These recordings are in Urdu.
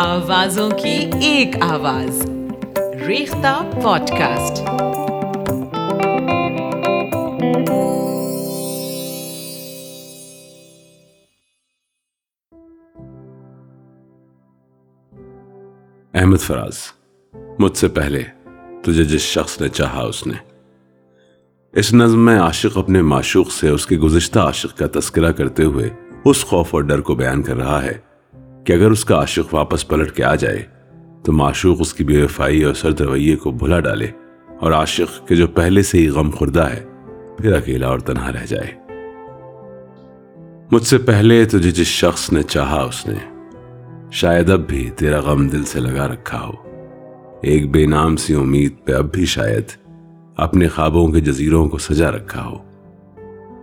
آوازوں کی ایک آواز۔ ریختہ پوڈ کاسٹ احمد فراز، مجھ سے پہلے تجھے جس شخص نے چاہا اس نے۔ اس نظم میں عاشق اپنے معشوق سے اس کے گزشتہ عاشق کا تذکرہ کرتے ہوئے اس خوف اور ڈر کو بیان کر رہا ہے۔ کہ اگر اس کا عاشق واپس پلٹ کے آ جائے، تو معشوق اس کی بے وفائی اور سرد رویے کو بھلا ڈالے اور عاشق کے جو پہلے سے ہی غم خوردہ ہے، پھر اکیلا اور تنہا رہ جائے۔ مجھ سے پہلے تجھے جس شخص نے چاہا اس نے، شاید اب بھی تیرا غم دل سے لگا رکھا ہو۔ ایک بے نام سی امید پہ اب بھی شاید اپنے خوابوں کے جزیروں کو سجا رکھا ہو۔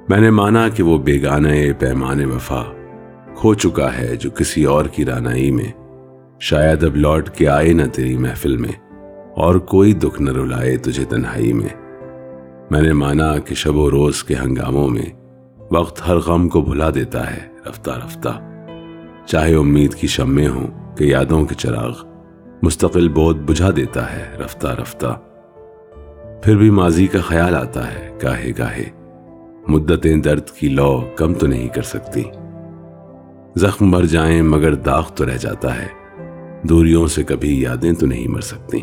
میں نے مانا کہ وہ بیگانے پیمان وفا کھو چکا ہے جو کسی اور کی رانائی میں۔ شاید اب لوٹ کے آئے نہ تیری محفل میں، اور کوئی دکھ نہ رلائے تجھے تنہائی میں۔ میں نے مانا کہ شب و روز کے ہنگاموں میں وقت ہر غم کو بھلا دیتا ہے رفتہ رفتہ۔ چاہے امید کی شمیں ہوں کہ یادوں کے چراغ مستقل بودھ بجھا دیتا ہے رفتہ رفتہ۔ پھر بھی ماضی کا خیال آتا ہے، گاہے گاہے۔ مدتیں درد کی لو کم تو نہیں کر سکتی۔ زخم بھر جائیں مگر داغ تو رہ جاتا ہے۔ دوریوں سے کبھی یادیں تو نہیں مر سکتی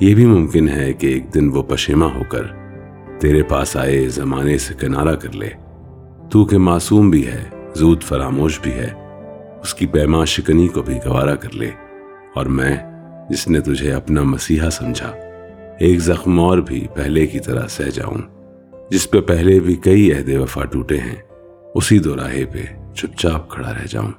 یہ بھی ممکن ہے کہ ایک دن وہ پشیما ہو کر تیرے پاس آئے زمانے سے کنارہ کر لے۔ تو کہ معصوم بھی ہے، زود فراموش بھی ہے، اس کی پیما شکنی کو بھی گوارا کر لے۔ اور میں، جس نے تجھے اپنا مسیحا سمجھا، ایک زخم اور بھی پہلے کی طرح سہ جاؤں، جس پہ پہلے بھی کئی عہد وفا ٹوٹے ہیں، اسی دو راہے پہ چپ چاپ کھڑا رہ جاؤں۔